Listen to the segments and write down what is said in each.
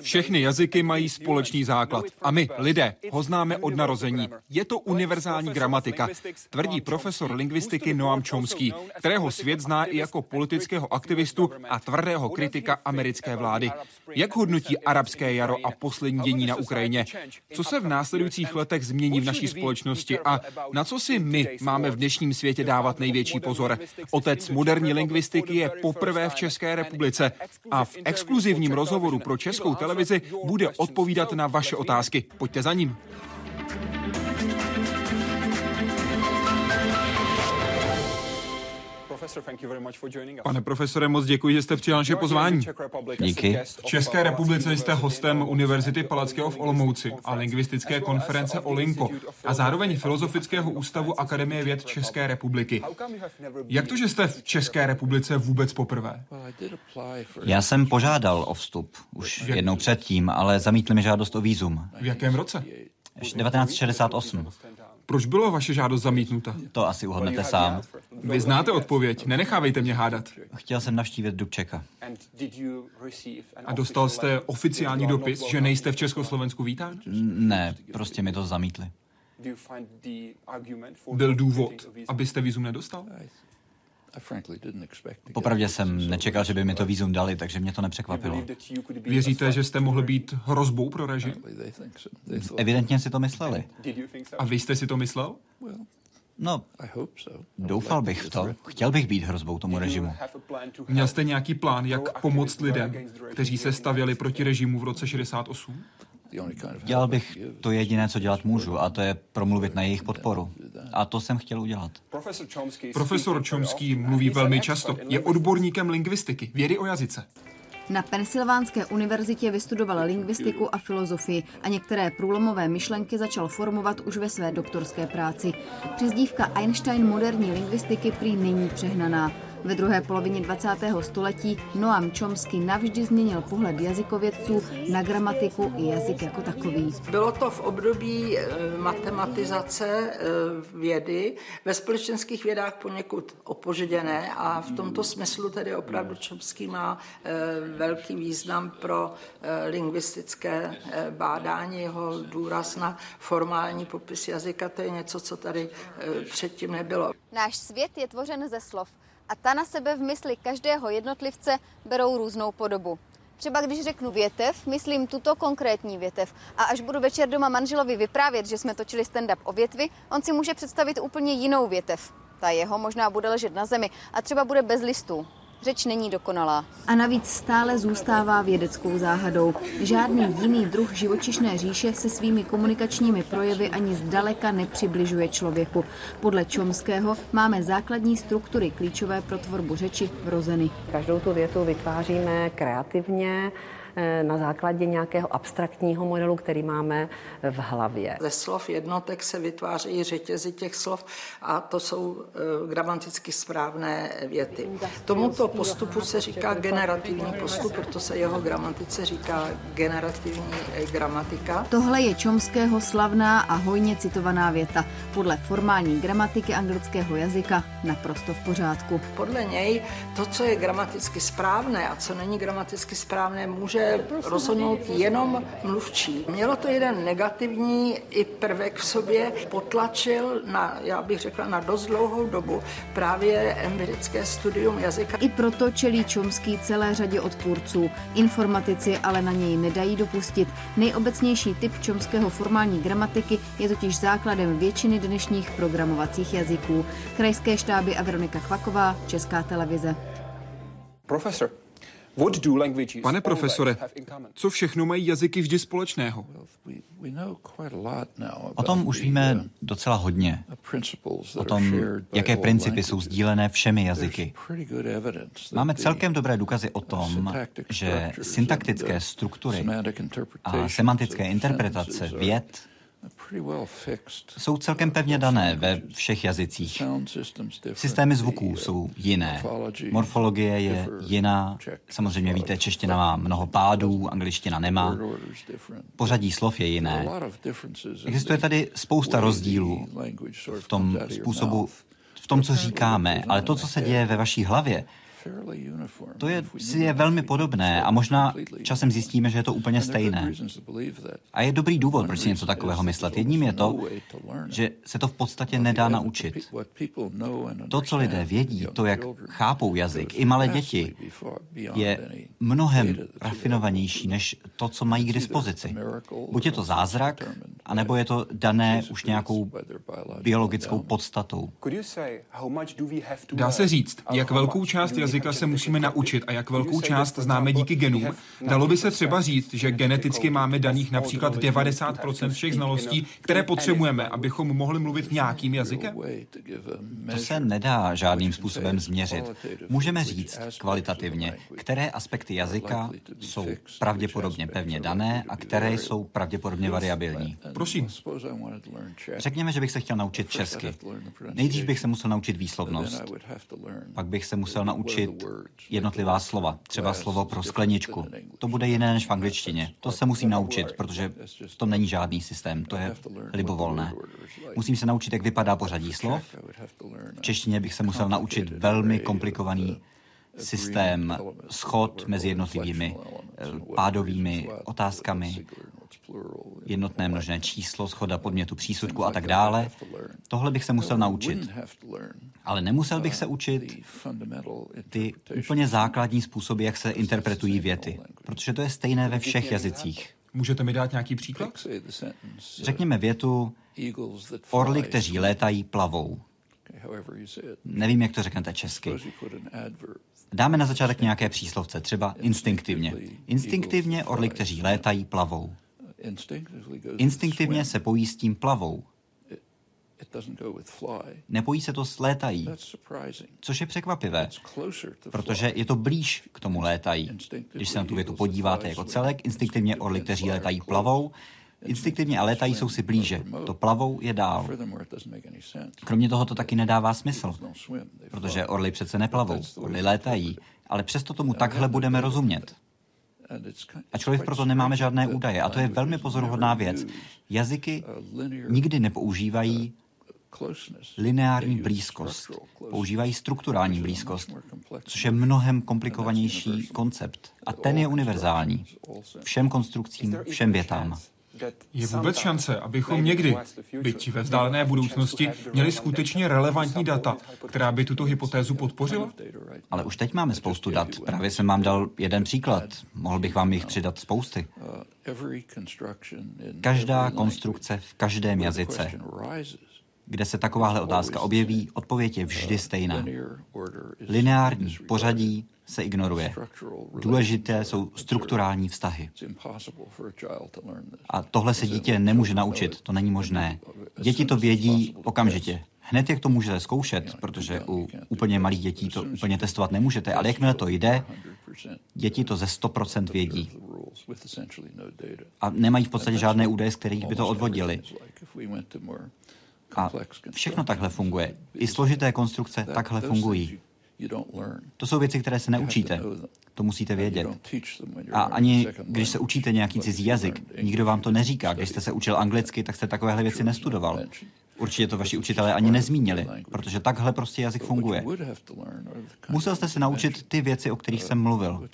Všechny jazyky mají společný základ a my, lidé, ho známe od narození. Je to univerzální gramatika, tvrdí profesor lingvistiky Noam Chomsky, kterého svět zná i jako politického aktivistu a tvrdého kritika americké vlády. Jak hodnotí arabské jaro a poslední dění na Ukrajině? Co se v následujících letech změní v naší společnosti a na co si my máme v dnešním světě dávat největší pozor? Otec moderní lingvistiky je poprvé v České republice a v exkluzivním rozhovoru pro českou televizi bude odpovídat na vaše otázky. Pojďte za ním. Pane profesore, moc děkuji, že jste přijal naše pozvání. Díky. V České republice jste hostem Univerzity Palackého v Olomouci a lingvistické konference Olinko a zároveň Filozofického ústavu Akademie věd České republiky. Jak to, že jste v České republice vůbec poprvé? Já jsem požádal o vstup už jednou předtím, ale zamítli mi žádost o výzum. V jakém roce? 1968. Proč bylo vaše žádost zamítnuta? To asi uhodnete sám. Vy znáte odpověď, nenechávejte mě hádat. Chtěl jsem navštívit Dubčeka. A dostal jste oficiální dopis, že nejste v Československu vítán? Ne, prostě mi to zamítli. Byl důvod, abyste vízum nedostal? Popravdě jsem nečekal, že by mi to výzum dali, takže mě to nepřekvapilo. Věříte, že jste mohli být hrozbou pro režim? Evidentně si to mysleli. A vy jste si to myslel? No, doufal bych v to. Chtěl bych být hrozbou tomu režimu. Měl jste nějaký plán, jak pomoct lidem, kteří se stavěli proti režimu v roce 68? Dělal bych to jediné, co dělat můžu, a to je promluvit na jejich podporu. A to jsem chtěl udělat. Profesor Chomsky mluví velmi často. Je odborníkem lingvistiky, vědy o jazyce. Na Pensylvánské univerzitě vystudoval lingvistiku a filozofii a některé průlomové myšlenky začal formovat už ve své doktorské práci. Přizdívka Einstein moderní lingvistiky prý není přehnaná. Ve druhé polovině 20. století Noam Chomsky navždy změnil pohled jazykovědců na gramatiku i jazyk jako takový. Bylo to v období eh, matematizace eh, vědy, ve společenských vědách poněkud opožděné a v tomto smyslu tedy opravdu Chomsky má eh, velký význam pro lingvistické bádání, jeho důraz na formální popis jazyka, to je něco, co tady předtím nebylo. Náš svět je tvořen ze slov a ta na sebe v mysli každého jednotlivce berou různou podobu. Třeba když řeknu větev, myslím tuto konkrétní větev. A až budu večer doma manželovi vyprávět, že jsme točili stand-up o větvi, on si může představit úplně jinou větev. Ta jeho možná bude ležet na zemi a třeba bude bez listů. Řeč není dokonalá. A navíc stále zůstává vědeckou záhadou. Žádný jiný druh živočišné říše se svými komunikačními projevy ani zdaleka nepřibližuje člověku. Podle Čomského máme základní struktury klíčové pro tvorbu řeči vrozeny. Každou tu větu vytváříme kreativně, na základě nějakého abstraktního modelu, který máme v hlavě. Ze slov jednotek se vytvářejí řetězy těch slov a to jsou eh, gramaticky správné věty. Tomuto postupu se říká generativní postup, proto se jeho gramatice říká generativní eh, gramatika. Tohle je Čomského slavná a hojně citovaná věta. Podle formální gramatiky anglického jazyka naprosto v pořádku. Podle něj to, co je gramaticky správné a co není gramaticky správné, může rozhodnout jenom mluvčí. Mělo to jeden negativní i prvek v sobě, potlačil na, já bych řekla, na dost dlouhou dobu právě empirické studium jazyka. I proto čelí Čomský celé řadě odpůrců. Informatici ale na něj nedají dopustit. Nejobecnější typ čomského formální gramatiky je totiž základem většiny dnešních programovacích jazyků. Krajské štáby a Veronika Kvaková, Česká televize. Profesor, Pane profesore, co všechno mají jazyky vždy společného? O tom už víme docela hodně. O tom, jaké principy jsou sdílené všemi jazyky. Máme celkem dobré důkazy o tom, že syntaktické struktury a semantické interpretace věd jsou celkem pevně dané ve všech jazycích. Systémy zvuků jsou jiné. Morfologie je jiná. Samozřejmě víte, čeština má mnoho pádů, angličtina nemá. Pořadí slov je jiné. Existuje tady spousta rozdílů v tom způsobu, v tom, co říkáme, ale to, co se děje ve vaší hlavě, To je, si je velmi podobné a možná časem zjistíme, že je to úplně stejné. A je dobrý důvod, proč si něco takového myslet. Jedním je to, že se to v podstatě nedá naučit. To, co lidé vědí, to, jak chápou jazyk, i malé děti, je mnohem rafinovanější než to, co mají k dispozici. Buď je to zázrak, anebo je to dané už nějakou biologickou podstatou. Dá se říct, jak velkou část jazyka se musíme naučit a jak velkou část známe díky genům. Dalo by se třeba říct, že geneticky máme daných například 90% všech znalostí, které potřebujeme, abychom mohli mluvit nějakým jazykem? To se nedá žádným způsobem změřit. Můžeme říct kvalitativně, které aspekty jazyka jsou pravděpodobně pevně dané a které jsou pravděpodobně variabilní. Prosím. Řekněme, že bych se chtěl naučit česky. Nejdřív bych se musel naučit výslovnost. Pak bych se musel naučit jednotlivá slova. Třeba slovo pro skleničku. To bude jiné než v angličtině. To se musím naučit, protože v tom není žádný systém. To je libovolné. Musím se naučit, jak vypadá pořadí slov. V češtině bych se musel naučit velmi komplikovaný systém schod mezi jednotlivými eh, pádovými otázkami, jednotné množné číslo, schoda podmětu přísudku a tak dále. Tohle bych se musel naučit. Ale nemusel bych se učit ty úplně základní způsoby, jak se interpretují věty, protože to je stejné ve všech jazycích. Můžete mi dát nějaký příklad? Řekněme větu, orly, kteří létají, plavou. Nevím, jak to řeknete česky. Dáme na začátek nějaké příslovce, třeba instinktivně. Instinktivně orly, kteří létají, plavou. Instinktivně se pojí s tím plavou. Nepojí se to s létají, což je překvapivé, protože je to blíž k tomu létají. Když se na tu větu podíváte jako celek, instinktivně orly, kteří létají, plavou, Instinktivně a létají jsou si blíže. To plavou je dál. Kromě toho to taky nedává smysl, protože orly přece neplavou, orly létají, ale přesto tomu takhle budeme rozumět. Ačkoliv proto nemáme žádné údaje. A to je velmi pozoruhodná věc. Jazyky nikdy nepoužívají lineární blízkost. Používají strukturální blízkost, což je mnohem komplikovanější koncept. A ten je univerzální. Všem konstrukcím, všem větám. Je vůbec šance, abychom někdy, byť ve vzdálené budoucnosti, měli skutečně relevantní data, která by tuto hypotézu podpořila? Ale už teď máme spoustu dat. Právě jsem vám dal jeden příklad. Mohl bych vám jich přidat spousty. Každá konstrukce v každém jazyce, kde se takováhle otázka objeví, odpověď je vždy stejná. Lineární pořadí se ignoruje. Důležité jsou strukturální vztahy. A tohle se dítě nemůže naučit, to není možné. Děti to vědí okamžitě. Hned jak to můžete zkoušet, protože u úplně malých dětí to úplně testovat nemůžete, ale jakmile to jde, děti to ze 100% vědí. A nemají v podstatě žádné údaje, z kterých by to odvodili. A všechno takhle funguje. I složité konstrukce takhle fungují. To jsou věci, které se neučíte. To musíte vědět. A ani když se učíte nějaký cizí jazyk, nikdo vám to neříká. Když jste se učil anglicky, tak jste takovéhle věci nestudoval. Určitě to vaši učitelé ani nezmínili, protože takhle prostě jazyk funguje. Musel jste se naučit ty věci, o kterých jsem mluvil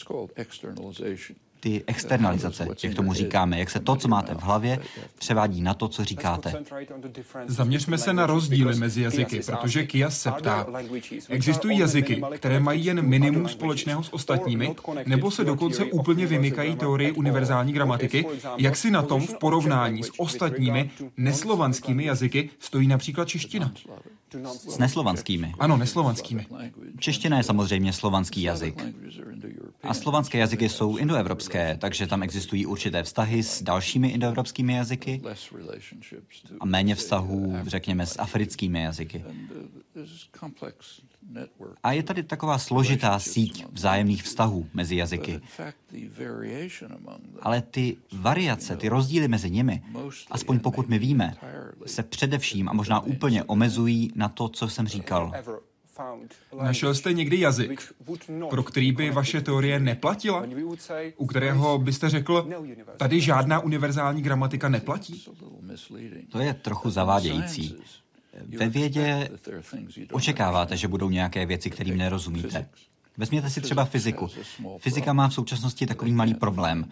ty externalizace, jak tomu říkáme, jak se to, co máte v hlavě, převádí na to, co říkáte. Zaměřme se na rozdíly mezi jazyky, protože Kias se ptá, existují jazyky, které mají jen minimum společného s ostatními, nebo se dokonce úplně vymykají teorii univerzální gramatiky, jak si na tom v porovnání s ostatními neslovanskými jazyky stojí například čeština. S neslovanskými. Ano, neslovanskými. Čeština je samozřejmě slovanský jazyk. A slovanské jazyky jsou indoevropské, takže tam existují určité vztahy s dalšími indoevropskými jazyky a méně vztahů, řekněme, s africkými jazyky. A je tady taková složitá síť vzájemných vztahů mezi jazyky. Ale ty variace, ty rozdíly mezi nimi, aspoň pokud my víme, se především a možná úplně omezují na to, co jsem říkal. Našel jste někdy jazyk, pro který by vaše teorie neplatila? U kterého byste řekl, tady žádná univerzální gramatika neplatí? To je trochu zavádějící. Ve vědě očekáváte, že budou nějaké věci, kterým nerozumíte. Vezměte si třeba fyziku. Fyzika má v současnosti takový malý problém.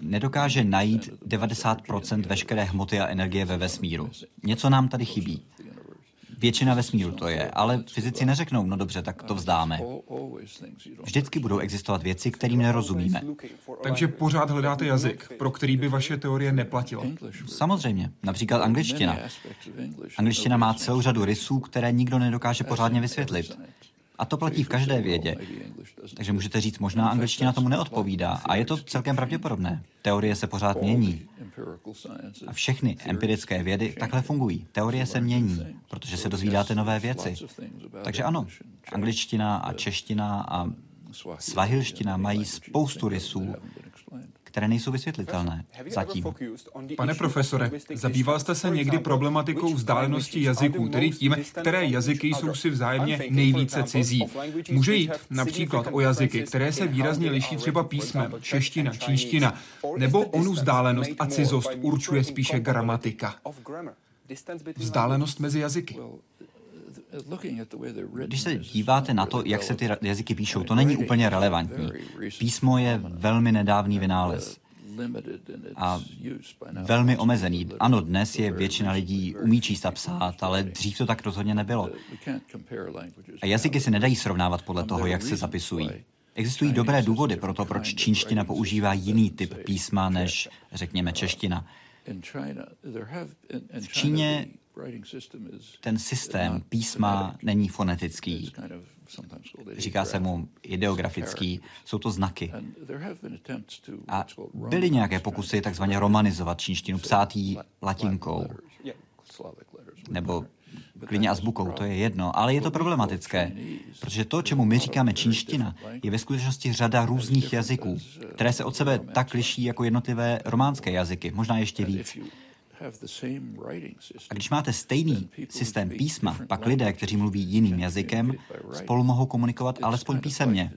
Nedokáže najít 90% veškeré hmoty a energie ve vesmíru. Něco nám tady chybí. Většina vesmíru to je, ale fyzici neřeknou, no dobře, tak to vzdáme. Vždycky budou existovat věci, kterým nerozumíme. Takže pořád hledáte jazyk, pro který by vaše teorie neplatila. Samozřejmě, například angličtina. Angličtina má celou řadu rysů, které nikdo nedokáže pořádně vysvětlit. A to platí v každé vědě. Takže můžete říct, možná angličtina tomu neodpovídá. A je to celkem pravděpodobné. Teorie se pořád mění. A všechny empirické vědy takhle fungují. Teorie se mění, protože se dozvídáte nové věci. Takže ano, angličtina a čeština a svahilština mají spoustu rysů, které nejsou vysvětlitelné zatím. Pane profesore, zabýval jste se někdy problematikou vzdálenosti jazyků, tedy tím, které jazyky jsou si vzájemně nejvíce cizí. Může jít například o jazyky, které se výrazně liší třeba písmem, čeština, čínština, nebo onu vzdálenost a cizost určuje spíše gramatika. Vzdálenost mezi jazyky. Když se díváte na to, jak se ty jazyky píšou, to není úplně relevantní. Písmo je velmi nedávný vynález a velmi omezený. Ano, dnes je většina lidí umí číst a psát, ale dřív to tak rozhodně nebylo. A jazyky se nedají srovnávat podle toho, jak se zapisují. Existují dobré důvody pro to, proč čínština používá jiný typ písma než, řekněme, čeština. V Číně ten systém písma není fonetický. Říká se mu ideografický, jsou to znaky. A byly nějaké pokusy takzvaně romanizovat čínštinu, psát jí latinkou. Nebo klidně azbukou, to je jedno, ale je to problematické, protože to, čemu my říkáme čínština, je ve skutečnosti řada různých jazyků, které se od sebe tak liší jako jednotlivé románské jazyky, možná ještě víc. A když máte stejný systém písma, pak lidé, kteří mluví jiným jazykem, spolu mohou komunikovat alespoň písemně.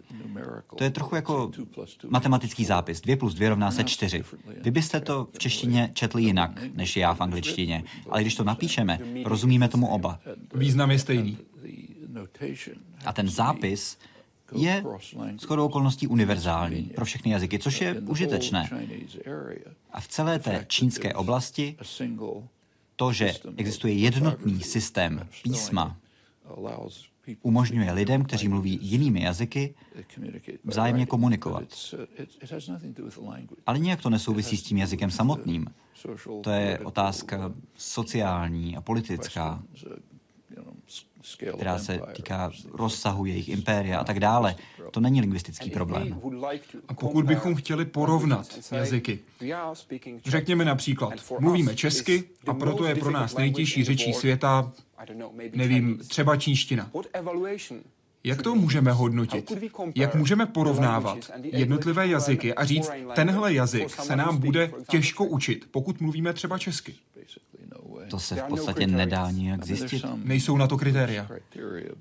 To je trochu jako matematický zápis. 2 plus 2 rovná se 4. Vy byste to v češtině četli jinak, než já v angličtině. Ale když to napíšeme, rozumíme tomu oba. Význam je stejný. A ten zápis je shodou okolností univerzální pro všechny jazyky, což je užitečné. A v celé té čínské oblasti to, že existuje jednotný systém písma, umožňuje lidem, kteří mluví jinými jazyky, vzájemně komunikovat. Ale nijak to nesouvisí s tím jazykem samotným. To je otázka sociální a politická která se týká rozsahu jejich impéria a tak dále. To není lingvistický problém. A pokud bychom chtěli porovnat jazyky, řekněme například, mluvíme česky a proto je pro nás nejtěžší řečí světa, nevím, třeba čínština. Jak to můžeme hodnotit? Jak můžeme porovnávat jednotlivé jazyky a říct, tenhle jazyk se nám bude těžko učit, pokud mluvíme třeba česky? To se v podstatě nedá nijak zjistit. Nejsou na to kritéria.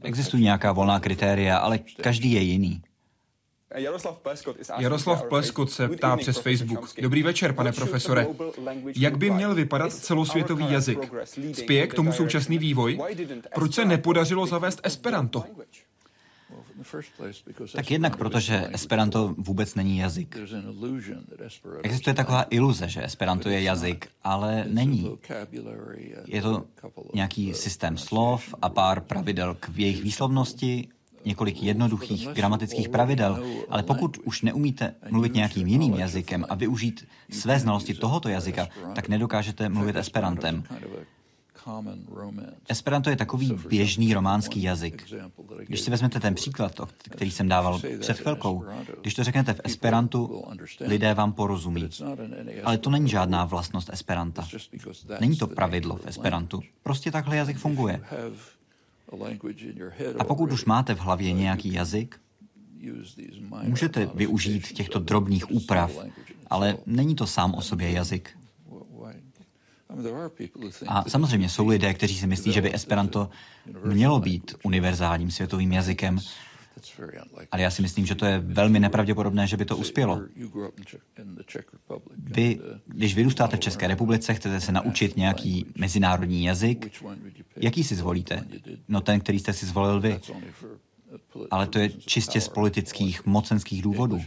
Existují nějaká volná kritéria, ale každý je jiný. Jaroslav Pleskot se ptá přes Facebook. Dobrý večer, pane profesore. Jak by měl vypadat celosvětový jazyk? Spěje k tomu současný vývoj? Proč se nepodařilo zavést Esperanto? Tak jednak protože Esperanto vůbec není jazyk. Existuje taková iluze, že Esperanto je jazyk, ale není. Je to nějaký systém slov a pár pravidel k jejich výslovnosti, několik jednoduchých gramatických pravidel, ale pokud už neumíte mluvit nějakým jiným jazykem a využít své znalosti tohoto jazyka, tak nedokážete mluvit esperantem. Esperanto je takový běžný románský jazyk. Když si vezmete ten příklad, který jsem dával před chvilkou, když to řeknete v Esperantu, lidé vám porozumí. Ale to není žádná vlastnost Esperanta. Není to pravidlo v Esperantu. Prostě takhle jazyk funguje. A pokud už máte v hlavě nějaký jazyk, můžete využít těchto drobných úprav, ale není to sám o sobě jazyk. A samozřejmě jsou lidé, kteří si myslí, že by Esperanto mělo být univerzálním světovým jazykem, ale já si myslím, že to je velmi nepravděpodobné, že by to uspělo. Vy, když vyrůstáte v České republice, chcete se naučit nějaký mezinárodní jazyk, jaký si zvolíte? No ten, který jste si zvolil vy. Ale to je čistě z politických, mocenských důvodů.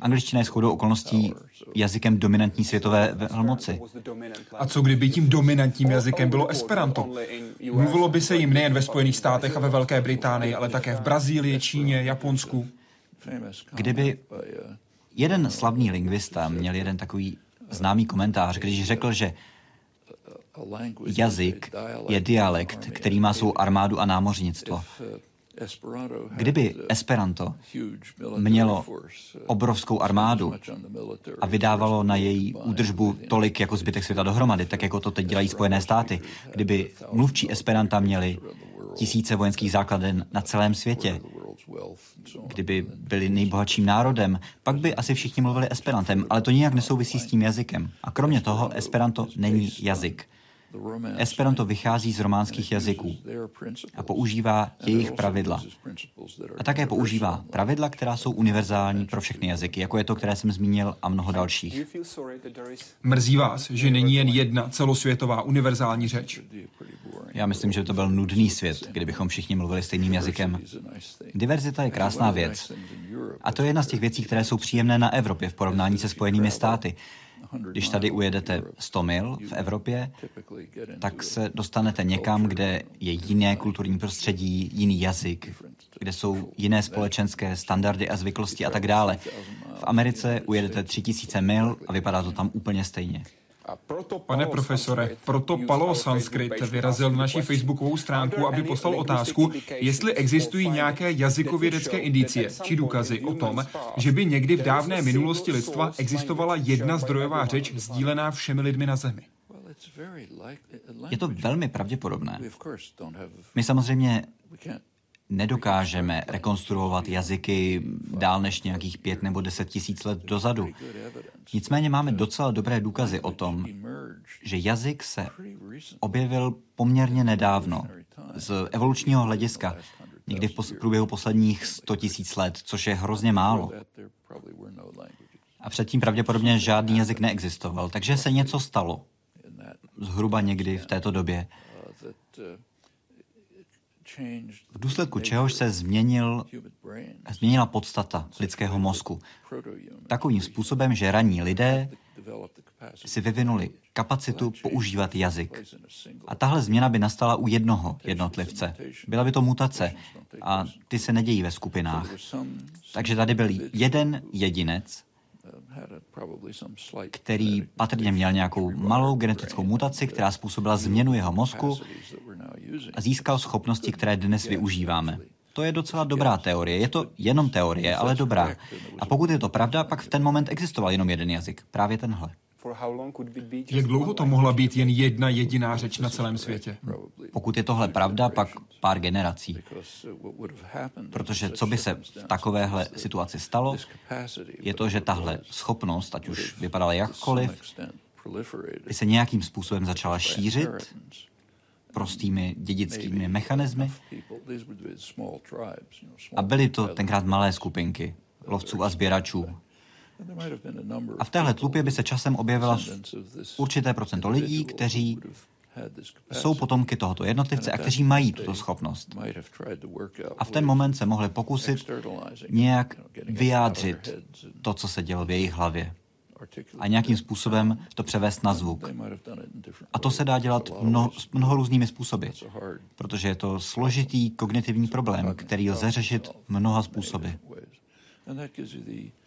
Angličtina je shodou okolností jazykem dominantní světové velmoci. A co kdyby tím dominantním jazykem bylo Esperanto? Mluvilo by se jim nejen ve Spojených státech a ve Velké Británii, ale také v Brazílii, Číně, Japonsku. Kdyby jeden slavný lingvista měl jeden takový známý komentář, když řekl, že jazyk je dialekt, který má svou armádu a námořnictvo. Kdyby Esperanto mělo obrovskou armádu a vydávalo na její údržbu tolik jako zbytek světa dohromady, tak jako to teď dělají Spojené státy, kdyby mluvčí Esperanta měli tisíce vojenských základen na celém světě, kdyby byli nejbohatším národem, pak by asi všichni mluvili Esperantem, ale to nijak nesouvisí s tím jazykem. A kromě toho, Esperanto není jazyk. Esperanto vychází z románských jazyků a používá jejich pravidla. A také používá pravidla, která jsou univerzální pro všechny jazyky, jako je to, které jsem zmínil, a mnoho dalších. Mrzí vás, že není jen jedna celosvětová univerzální řeč? Já myslím, že to byl nudný svět, kdybychom všichni mluvili stejným jazykem. Diverzita je krásná věc. A to je jedna z těch věcí, které jsou příjemné na Evropě v porovnání se Spojenými státy. Když tady ujedete 100 mil v Evropě, tak se dostanete někam, kde je jiné kulturní prostředí, jiný jazyk, kde jsou jiné společenské standardy a zvyklosti a tak dále. V Americe ujedete 3000 mil a vypadá to tam úplně stejně. Pane profesore, proto Palo Sanskrit vyrazil na naši facebookovou stránku, aby poslal otázku, jestli existují nějaké jazykovědecké indicie či důkazy o tom, že by někdy v dávné minulosti lidstva existovala jedna zdrojová řeč sdílená všemi lidmi na Zemi. Je to velmi pravděpodobné. My samozřejmě nedokážeme rekonstruovat jazyky dál než nějakých pět nebo deset tisíc let dozadu. Nicméně máme docela dobré důkazy o tom, že jazyk se objevil poměrně nedávno z evolučního hlediska, někdy v průběhu posledních 100 tisíc let, což je hrozně málo. A předtím pravděpodobně žádný jazyk neexistoval, takže se něco stalo. Zhruba někdy v této době v důsledku čehož se změnil, změnila podstata lidského mozku. Takovým způsobem, že ranní lidé si vyvinuli kapacitu používat jazyk. A tahle změna by nastala u jednoho jednotlivce. Byla by to mutace a ty se nedějí ve skupinách. Takže tady byl jeden jedinec, který patrně měl nějakou malou genetickou mutaci, která způsobila změnu jeho mozku a získal schopnosti, které dnes využíváme. To je docela dobrá teorie. Je to jenom teorie, ale dobrá. A pokud je to pravda, pak v ten moment existoval jenom jeden jazyk. Právě tenhle. Jak dlouho to mohla být jen jedna jediná řeč na celém světě? Pokud je tohle pravda, pak pár generací. Protože co by se v takovéhle situaci stalo, je to, že tahle schopnost, ať už vypadala jakkoliv, by se nějakým způsobem začala šířit prostými dědickými mechanismy. A byly to tenkrát malé skupinky lovců a sběračů, a v téhle tlupě by se časem objevila určité procento lidí, kteří jsou potomky tohoto jednotlivce a kteří mají tuto schopnost. A v ten moment se mohli pokusit nějak vyjádřit to, co se dělo v jejich hlavě a nějakým způsobem to převést na zvuk. A to se dá dělat mnoho, mnoho různými způsoby, protože je to složitý kognitivní problém, který lze řešit mnoha způsoby.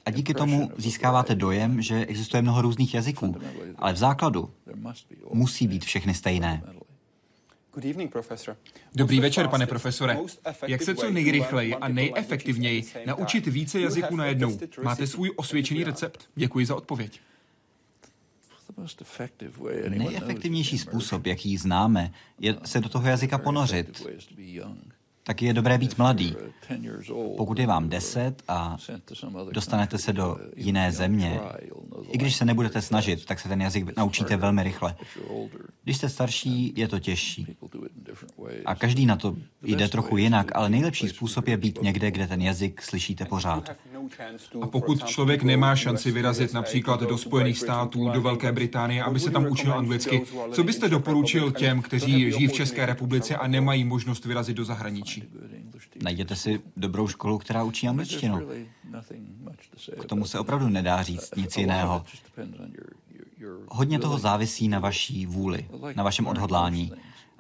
A díky tomu získáváte dojem, že existuje mnoho různých jazyků, ale v základu musí být všechny stejné. Dobrý večer, pane profesore. Jak se co nejrychleji a nejefektivněji naučit více jazyků najednou? Máte svůj osvědčený recept? Děkuji za odpověď. Nejefektivnější způsob, jaký známe, je se do toho jazyka ponořit tak je dobré být mladý. Pokud je vám deset a dostanete se do jiné země, i když se nebudete snažit, tak se ten jazyk naučíte velmi rychle. Když jste starší, je to těžší. A každý na to jde trochu jinak, ale nejlepší způsob je být někde, kde ten jazyk slyšíte pořád. A pokud člověk nemá šanci vyrazit například do Spojených států, do Velké Británie, aby se tam učil anglicky, co byste doporučil těm, kteří žijí v České republice a nemají možnost vyrazit do zahraničí? Najděte si dobrou školu, která učí angličtinu. K tomu se opravdu nedá říct nic jiného. Hodně toho závisí na vaší vůli, na vašem odhodlání.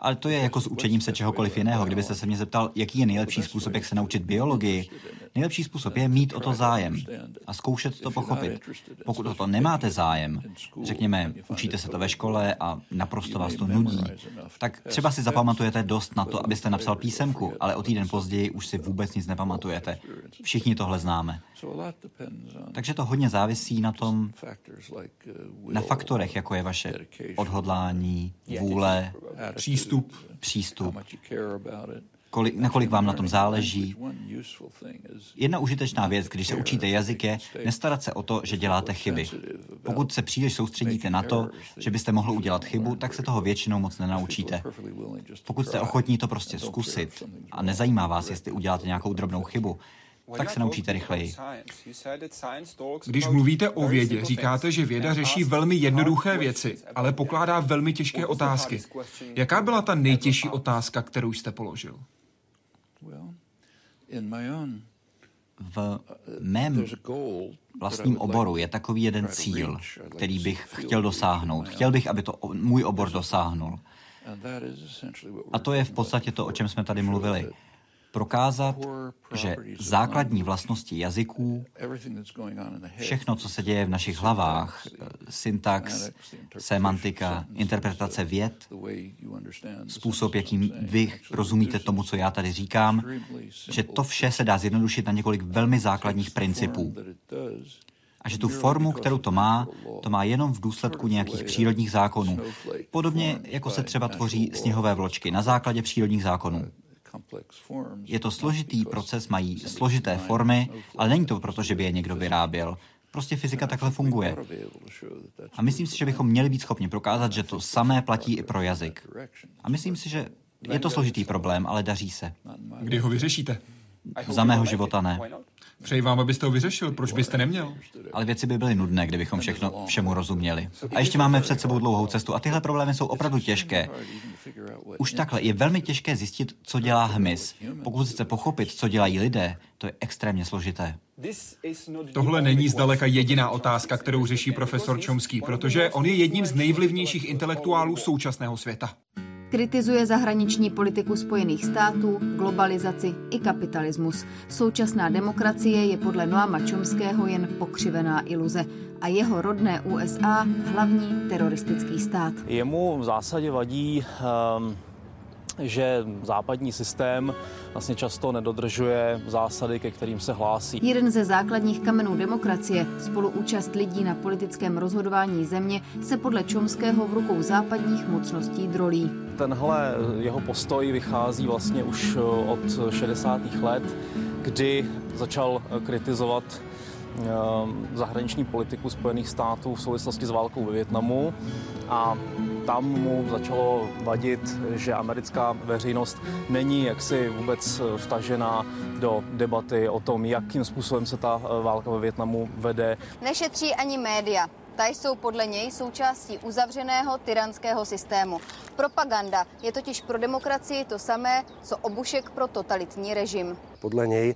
Ale to je jako s učením se čehokoliv jiného. Kdybyste se mě zeptal, jaký je nejlepší způsob, jak se naučit biologii, nejlepší způsob je mít o to zájem a zkoušet to pochopit. Pokud o to nemáte zájem, řekněme, učíte se to ve škole a naprosto vás to nudí, tak třeba si zapamatujete dost na to, abyste napsal písemku, ale o týden později už si vůbec nic nepamatujete. Všichni tohle známe. Takže to hodně závisí na tom, na faktorech, jako je vaše odhodlání, vůle, přístup, přístup kolik, nakolik vám na tom záleží. Jedna užitečná věc, když se učíte jazyk, je nestarat se o to, že děláte chyby. Pokud se příliš soustředíte na to, že byste mohl udělat chybu, tak se toho většinou moc nenaučíte. Pokud jste ochotní to prostě zkusit a nezajímá vás, jestli uděláte nějakou drobnou chybu, tak se naučíte rychleji. Když mluvíte o vědě, říkáte, že věda řeší velmi jednoduché věci, ale pokládá velmi těžké otázky. Jaká byla ta nejtěžší otázka, kterou jste položil? V mém vlastním oboru je takový jeden cíl, který bych chtěl dosáhnout. Chtěl bych, aby to můj obor dosáhnul. A to je v podstatě to, o čem jsme tady mluvili prokázat, že základní vlastnosti jazyků, všechno, co se děje v našich hlavách, syntax, semantika, interpretace věd, způsob, jakým vy rozumíte tomu, co já tady říkám, že to vše se dá zjednodušit na několik velmi základních principů. A že tu formu, kterou to má, to má jenom v důsledku nějakých přírodních zákonů. Podobně jako se třeba tvoří sněhové vločky na základě přírodních zákonů. Je to složitý proces, mají složité formy, ale není to proto, že by je někdo vyráběl. Prostě fyzika takhle funguje. A myslím si, že bychom měli být schopni prokázat, že to samé platí i pro jazyk. A myslím si, že je to složitý problém, ale daří se. Kdy ho vyřešíte? Za mého života ne. Přeji vám, abyste ho vyřešil. Proč byste neměl? Ale věci by byly nudné, kdybychom všechno všemu rozuměli. A ještě máme před sebou dlouhou cestu a tyhle problémy jsou opravdu těžké. Už takhle je velmi těžké zjistit, co dělá hmyz. Pokud chcete pochopit, co dělají lidé, to je extrémně složité. Tohle není zdaleka jediná otázka, kterou řeší profesor Čomský, protože on je jedním z nejvlivnějších intelektuálů současného světa. Kritizuje zahraniční politiku Spojených států, globalizaci i kapitalismus. Současná demokracie je podle Noama Chomského jen pokřivená iluze a jeho rodné USA hlavní teroristický stát. Jemu v zásadě vadí um že západní systém vlastně často nedodržuje zásady, ke kterým se hlásí. Jeden ze základních kamenů demokracie, spoluúčast lidí na politickém rozhodování země, se podle Čomského v rukou západních mocností drolí. Tenhle jeho postoj vychází vlastně už od 60. let, kdy začal kritizovat ehm, zahraniční politiku Spojených států v souvislosti s válkou ve Větnamu a tam mu začalo vadit, že americká veřejnost není jaksi vůbec vtažená do debaty o tom, jakým způsobem se ta eh, válka ve Větnamu vede. Nešetří ani média. Ta jsou podle něj součástí uzavřeného tyranského systému. Propaganda je totiž pro demokracii to samé, co obušek pro totalitní režim. Podle něj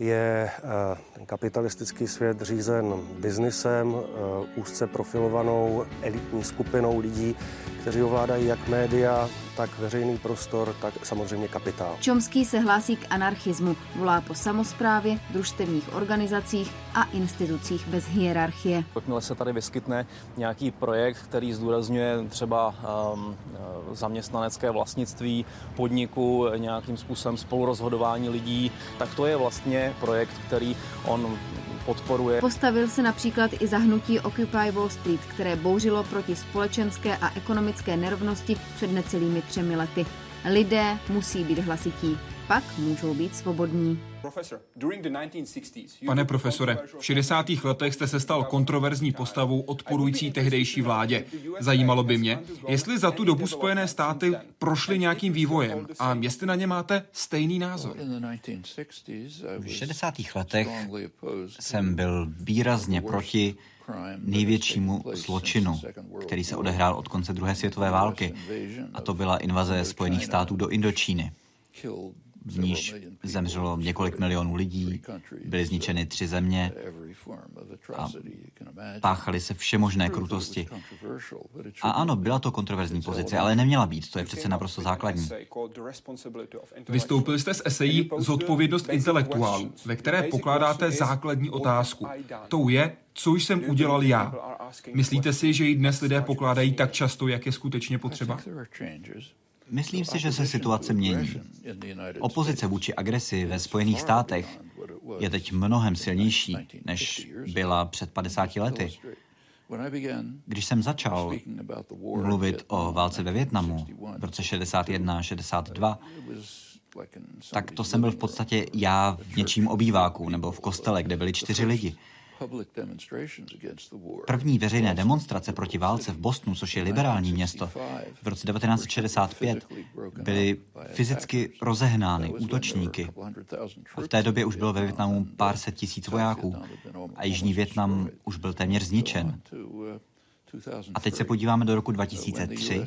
je eh, ten kapitalistický svět řízen biznisem, eh, úzce profilovanou elitní skupinou lidí, kteří ovládají jak média, tak veřejný prostor, tak samozřejmě kapitál. Čomský se hlásí k anarchismu, volá po samozprávě, družstevních organizacích a institucích bez hierarchie. Jakmile se tady vyskytne nějaký projekt, který zdůrazňuje třeba um, zaměstnanecké vlastnictví podniku, nějakým způsobem spolurozhodování lidí, tak to je vlastně projekt, který on podporuje. Postavil se například i zahnutí Occupy Wall Street, které bouřilo proti společenské a ekonomické nerovnosti před necelými třemi lety. Lidé musí být hlasití. Pak můžou být svobodní. Pane profesore, v 60. letech jste se stal kontroverzní postavou odporující tehdejší vládě. Zajímalo by mě, jestli za tu dobu Spojené státy prošly nějakým vývojem a jestli na ně máte stejný názor. V 60. letech jsem byl výrazně proti největšímu zločinu, který se odehrál od konce druhé světové války, a to byla invaze Spojených států do Indočíny v níž zemřelo několik milionů lidí, byly zničeny tři země a páchaly se vše možné krutosti. A ano, byla to kontroverzní pozice, ale neměla být, to je přece naprosto základní. Vystoupil jste z esejí Zodpovědnost intelektuálů, ve které pokládáte základní otázku. Tou je, co jsem udělal já. Myslíte si, že ji dnes lidé pokládají tak často, jak je skutečně potřeba? Myslím si, že se situace mění. Opozice vůči agresi ve Spojených státech je teď mnohem silnější, než byla před 50 lety. Když jsem začal mluvit o válce ve Větnamu v roce 61-62, tak to jsem byl v podstatě já v něčím obýváku nebo v kostele, kde byli čtyři lidi. První veřejné demonstrace proti válce v Bostonu, což je liberální město, v roce 1965 byly fyzicky rozehnány útočníky. A v té době už bylo ve Větnamu pár set tisíc vojáků a Jižní Větnam už byl téměř zničen. A teď se podíváme do roku 2003,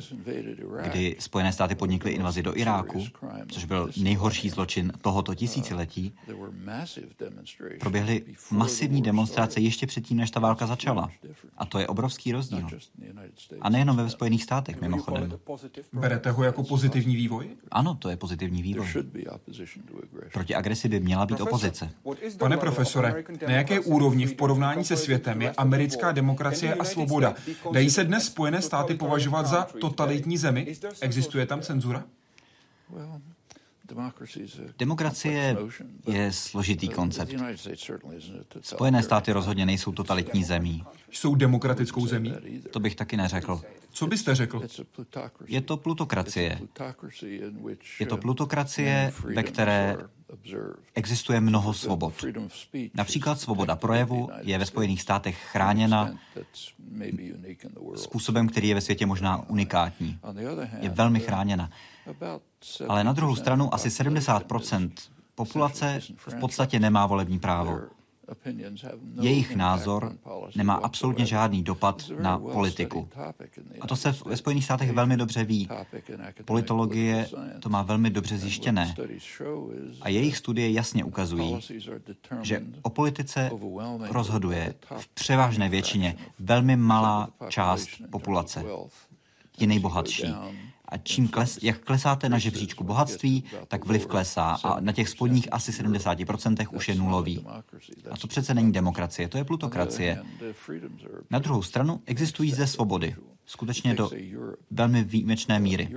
kdy Spojené státy podnikly invazi do Iráku, což byl nejhorší zločin tohoto tisíciletí. Proběhly masivní demonstrace ještě předtím, než ta válka začala. A to je obrovský rozdíl. A nejenom ve Spojených státech, mimochodem. Berete ho jako pozitivní vývoj? Ano, to je pozitivní vývoj. Proti agresi by měla být opozice. Pane profesore, na jaké úrovni v porovnání se světem je americká demokracie a svoboda? Dají se dnes Spojené státy považovat za totalitní zemi? Existuje tam cenzura? Demokracie je složitý koncept. Spojené státy rozhodně nejsou totalitní zemí. Jsou demokratickou zemí? To bych taky neřekl. Co byste řekl? Je to plutokracie. Je to plutokracie, ve které existuje mnoho svobod. Například svoboda projevu je ve Spojených státech chráněna způsobem, který je ve světě možná unikátní. Je velmi chráněna. Ale na druhou stranu asi 70% populace v podstatě nemá volební právo. Jejich názor nemá absolutně žádný dopad na politiku. A to se ve Spojených státech velmi dobře ví. Politologie to má velmi dobře zjištěné. A jejich studie jasně ukazují, že o politice rozhoduje v převážné většině velmi malá část populace. Ti nejbohatší. A čím kles, jak klesáte na žebříčku bohatství, tak vliv klesá a na těch spodních asi 70% už je nulový. A to přece není demokracie, to je plutokracie. Na druhou stranu existují zde svobody, skutečně do velmi výjimečné míry.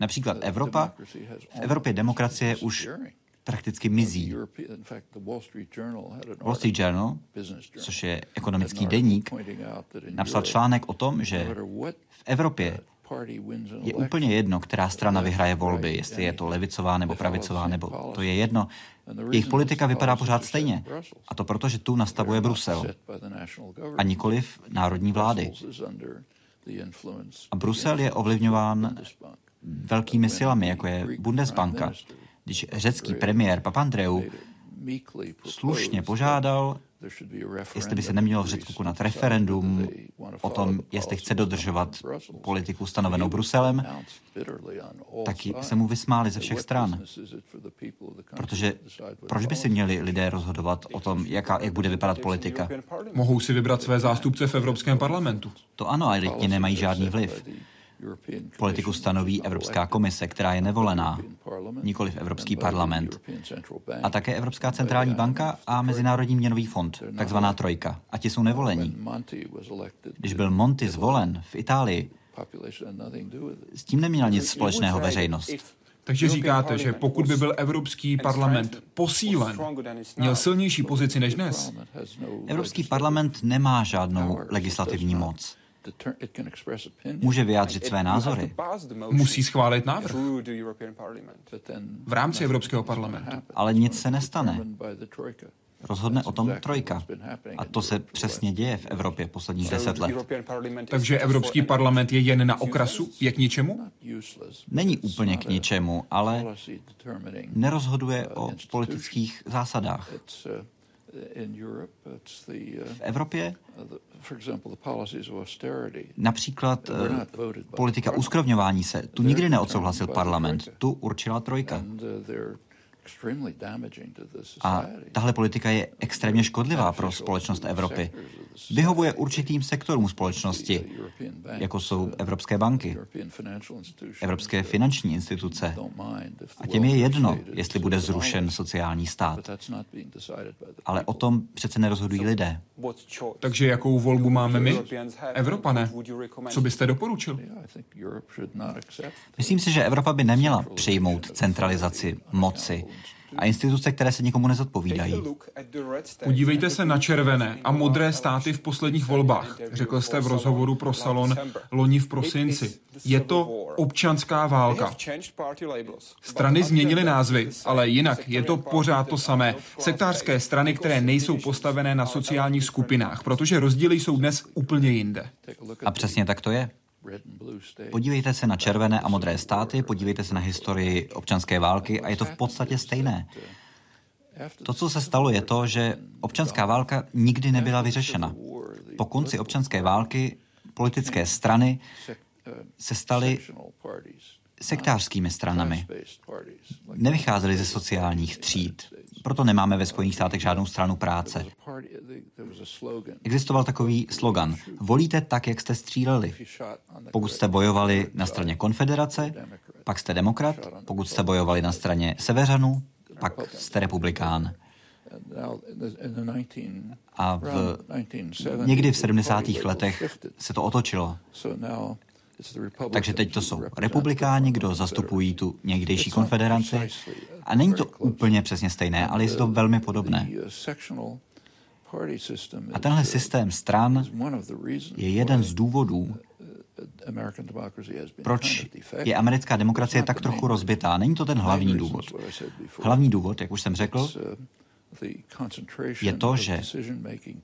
Například Evropa, v Evropě demokracie už prakticky mizí. Wall Street Journal, což je ekonomický deník, napsal článek o tom, že v Evropě je úplně jedno, která strana vyhraje volby, jestli je to levicová nebo pravicová, nebo to je jedno. Jejich politika vypadá pořád stejně. A to proto, že tu nastavuje Brusel a nikoliv národní vlády. A Brusel je ovlivňován velkými silami, jako je Bundesbanka. Když řecký premiér Papandreou slušně požádal jestli by se nemělo v Řecku konat referendum o tom, jestli chce dodržovat politiku stanovenou Bruselem, tak se mu vysmáli ze všech stran. Protože proč by si měli lidé rozhodovat o tom, jaká, jak bude vypadat politika? Mohou si vybrat své zástupce v Evropském parlamentu. To ano, ale ti nemají žádný vliv. Politiku stanoví Evropská komise, která je nevolená, nikoli v Evropský parlament. A také Evropská centrální banka a Mezinárodní měnový fond, takzvaná trojka. A ti jsou nevolení. Když byl Monti zvolen v Itálii, s tím neměl nic společného veřejnost. Takže říkáte, že pokud by byl Evropský parlament posílen, měl silnější pozici než dnes? Evropský parlament nemá žádnou legislativní moc. Může vyjádřit své názory. Musí schválit návrh v rámci Evropského parlamentu. Ale nic se nestane. Rozhodne o tom trojka. A to se přesně děje v Evropě posledních deset let. Takže Evropský parlament je jen na okrasu? Je k ničemu? Není úplně k ničemu, ale nerozhoduje o politických zásadách. V Evropě? například eh, politika uskrovňování se. Tu nikdy neodsouhlasil parlament, tu určila trojka. A tahle politika je extrémně škodlivá pro společnost Evropy. Vyhovuje určitým sektorům společnosti, jako jsou evropské banky, evropské finanční instituce. A těm je jedno, jestli bude zrušen sociální stát. Ale o tom přece nerozhodují lidé. Takže jakou volbu máme my, Evropané? Co byste doporučil? Myslím si, že Evropa by neměla přijmout centralizaci moci a instituce, které se nikomu nezodpovídají. Podívejte se na červené a modré státy v posledních volbách, řekl jste v rozhovoru pro Salon loni v prosinci. Je to občanská válka. Strany změnily názvy, ale jinak je to pořád to samé. Sektářské strany, které nejsou postavené na sociálních skupinách, protože rozdíly jsou dnes úplně jinde. A přesně tak to je. Podívejte se na červené a modré státy, podívejte se na historii občanské války a je to v podstatě stejné. To, co se stalo, je to, že občanská válka nikdy nebyla vyřešena. Po konci občanské války politické strany se staly sektářskými stranami. Nevycházely ze sociálních tříd. Proto nemáme ve Spojených státech žádnou stranu práce. Existoval takový slogan. Volíte tak, jak jste stříleli. Pokud jste bojovali na straně konfederace, pak jste demokrat. Pokud jste bojovali na straně severanů, pak jste republikán. A v, někdy v 70. letech se to otočilo. Takže teď to jsou republikáni, kdo zastupují tu někdejší konfederaci. A není to úplně přesně stejné, ale je to velmi podobné. A tenhle systém stran je jeden z důvodů, proč je americká demokracie tak trochu rozbitá. Není to ten hlavní důvod. Hlavní důvod, jak už jsem řekl, je to, že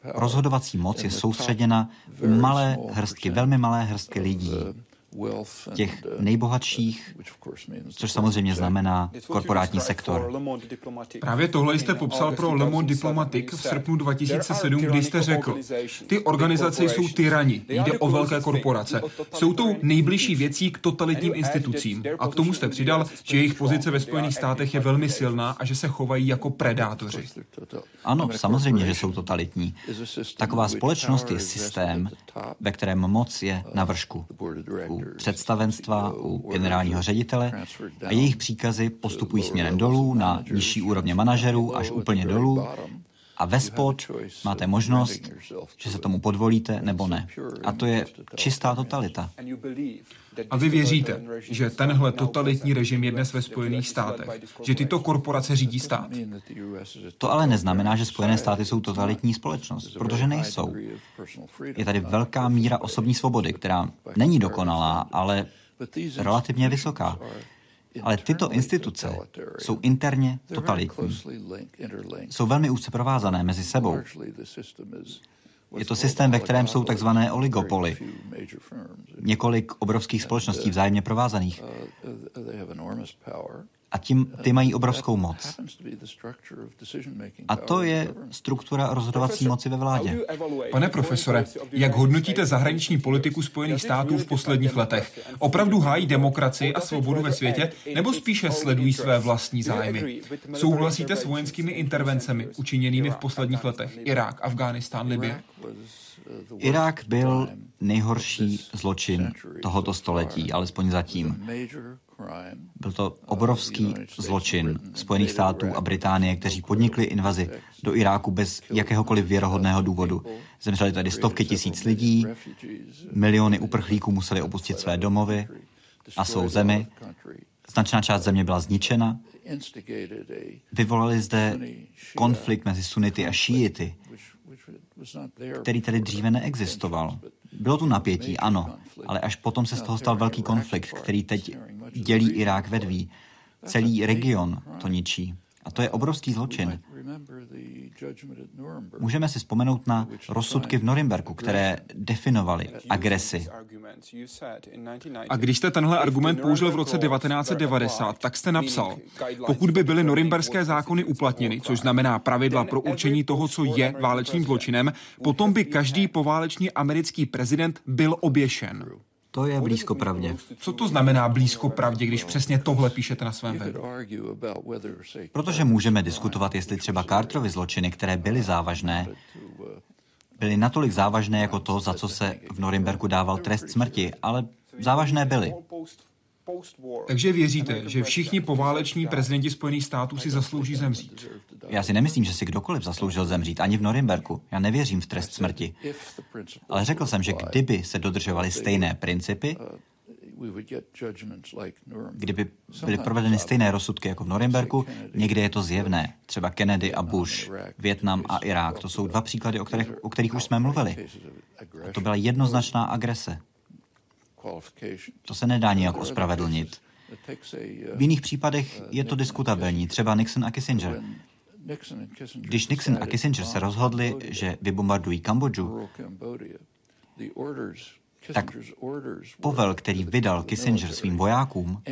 rozhodovací moc je soustředěna v malé hrstky, velmi malé hrstky lidí, těch nejbohatších, což samozřejmě znamená korporátní sektor. Právě tohle jste popsal pro Le Monde Diplomatique v srpnu 2007, kdy jste řekl, ty organizace jsou tyrani, jde o velké korporace. Jsou tou nejbližší věcí k totalitním institucím. A k tomu jste přidal, že jejich pozice ve Spojených státech je velmi silná a že se chovají jako predátoři. Ano, samozřejmě, že jsou totalitní. Taková společnost je systém, ve kterém moc je na vršku. U představenstva, u generálního ředitele a jejich příkazy postupují směrem dolů na nižší úrovně manažerů až úplně dolů a ve spod máte možnost, že se tomu podvolíte nebo ne. A to je čistá totalita. A vy věříte, že tenhle totalitní režim je dnes ve Spojených státech, že tyto korporace řídí stát? To ale neznamená, že Spojené státy jsou totalitní společnost, protože nejsou. Je tady velká míra osobní svobody, která není dokonalá, ale relativně vysoká. Ale tyto instituce jsou interně totalitní. Jsou velmi úzce provázané mezi sebou. Je to systém, ve kterém jsou takzvané oligopoly. Několik obrovských společností vzájemně provázaných. A tím ty mají obrovskou moc. A to je struktura rozhodovací moci ve vládě. Pane profesore, jak hodnotíte zahraniční politiku Spojených států v posledních letech? Opravdu hájí demokracii a svobodu ve světě, nebo spíše sledují své vlastní zájmy? Souhlasíte s vojenskými intervencemi učiněnými v posledních letech? Irák, Afghánistán, Libye? Irák byl nejhorší zločin tohoto století, alespoň zatím. Byl to obrovský zločin Spojených států a Británie, kteří podnikli invazi do Iráku bez jakéhokoliv věrohodného důvodu. Zemřeli tady stovky tisíc lidí, miliony uprchlíků museli opustit své domovy a svou zemi. Značná část země byla zničena. Vyvolali zde konflikt mezi sunity a šíity, který tady dříve neexistoval. Bylo tu napětí, ano, ale až potom se z toho stal velký konflikt, který teď dělí Irák vedví. Celý region to ničí. A to je obrovský zločin. Můžeme si vzpomenout na rozsudky v Norimberku, které definovaly agresi. A když jste tenhle argument použil v roce 1990, tak jste napsal, pokud by byly norimberské zákony uplatněny, což znamená pravidla pro určení toho, co je válečným zločinem, potom by každý poválečný americký prezident byl oběšen. To je blízko pravdě. Co to znamená blízko pravdě, když přesně tohle píšete na svém webu? Protože můžeme diskutovat, jestli třeba Carterovy zločiny, které byly závažné, byly natolik závažné jako to, za co se v Norimberku dával trest smrti, ale závažné byly. Takže věříte, že všichni pováleční prezidenti Spojených států si zaslouží zemřít? Já si nemyslím, že si kdokoliv zasloužil zemřít, ani v Norimberku. Já nevěřím v trest smrti. Ale řekl jsem, že kdyby se dodržovaly stejné principy, kdyby byly provedeny stejné rozsudky jako v Norimberku, někde je to zjevné. Třeba Kennedy a Bush, Větnam a Irák. To jsou dva příklady, o kterých, o kterých už jsme mluvili. A to byla jednoznačná agrese. To se nedá nijak ospravedlnit. V jiných případech je to diskutabilní, třeba Nixon a Kissinger. Když Nixon a Kissinger se rozhodli, že vybombardují Kambodžu, tak povel, který vydal Kissinger svým vojákům,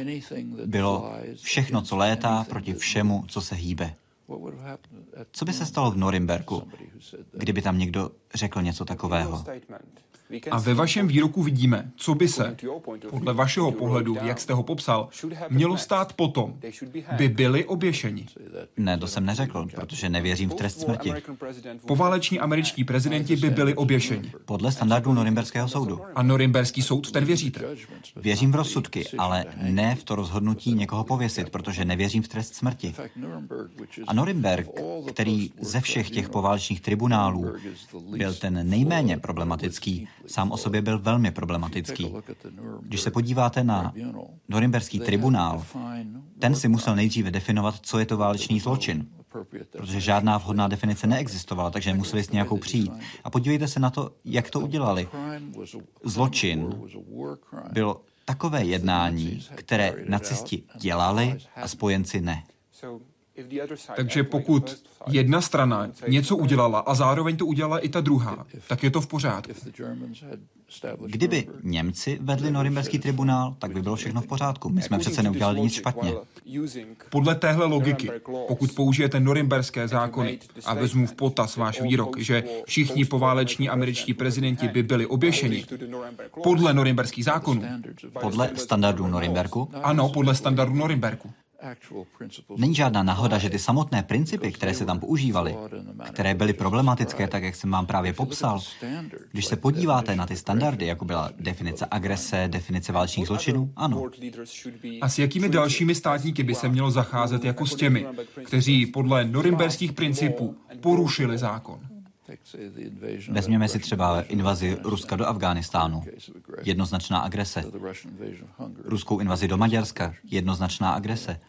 bylo všechno, co létá proti všemu, co se hýbe. Co by se stalo v Norimberku, kdyby tam někdo řekl něco takového? A ve vašem výroku vidíme, co by se, podle vašeho pohledu, jak jste ho popsal, mělo stát potom, by byli oběšeni. Ne, to jsem neřekl, protože nevěřím v trest smrti. Pováleční američtí prezidenti by byli oběšeni. Podle standardů Norimberského soudu. A Norimberský soud v ten věříte? Věřím v rozsudky, ale ne v to rozhodnutí někoho pověsit, protože nevěřím v trest smrti. A Norimberg, který ze všech těch poválečných tribunálů byl ten nejméně problematický, sám o sobě byl velmi problematický. Když se podíváte na Norimberský tribunál, ten si musel nejdříve definovat, co je to válečný zločin, protože žádná vhodná definice neexistovala, takže museli s nějakou přijít. A podívejte se na to, jak to udělali. Zločin bylo takové jednání, které nacisti dělali a spojenci ne. Takže pokud jedna strana něco udělala a zároveň to udělala i ta druhá, tak je to v pořádku. Kdyby Němci vedli Norimberský tribunál, tak by bylo všechno v pořádku. My jsme přece neudělali nic špatně. Podle téhle logiky, pokud použijete norimberské zákony a vezmu v potaz váš výrok, že všichni pováleční američtí prezidenti by byli oběšeni, podle norimberských zákonů. Podle standardů Norimberku? Ano, podle standardů Norimberku. Není žádná náhoda, že ty samotné principy, které se tam používaly, které byly problematické, tak jak jsem vám právě popsal, když se podíváte na ty standardy, jako byla definice agrese, definice válečných zločinů, ano. A s jakými dalšími státníky by se mělo zacházet jako s těmi, kteří podle norimberských principů porušili zákon? Vezměme si třeba invazi Ruska do Afghánistánu. Jednoznačná agrese. Ruskou invazi do Maďarska. Jednoznačná agrese.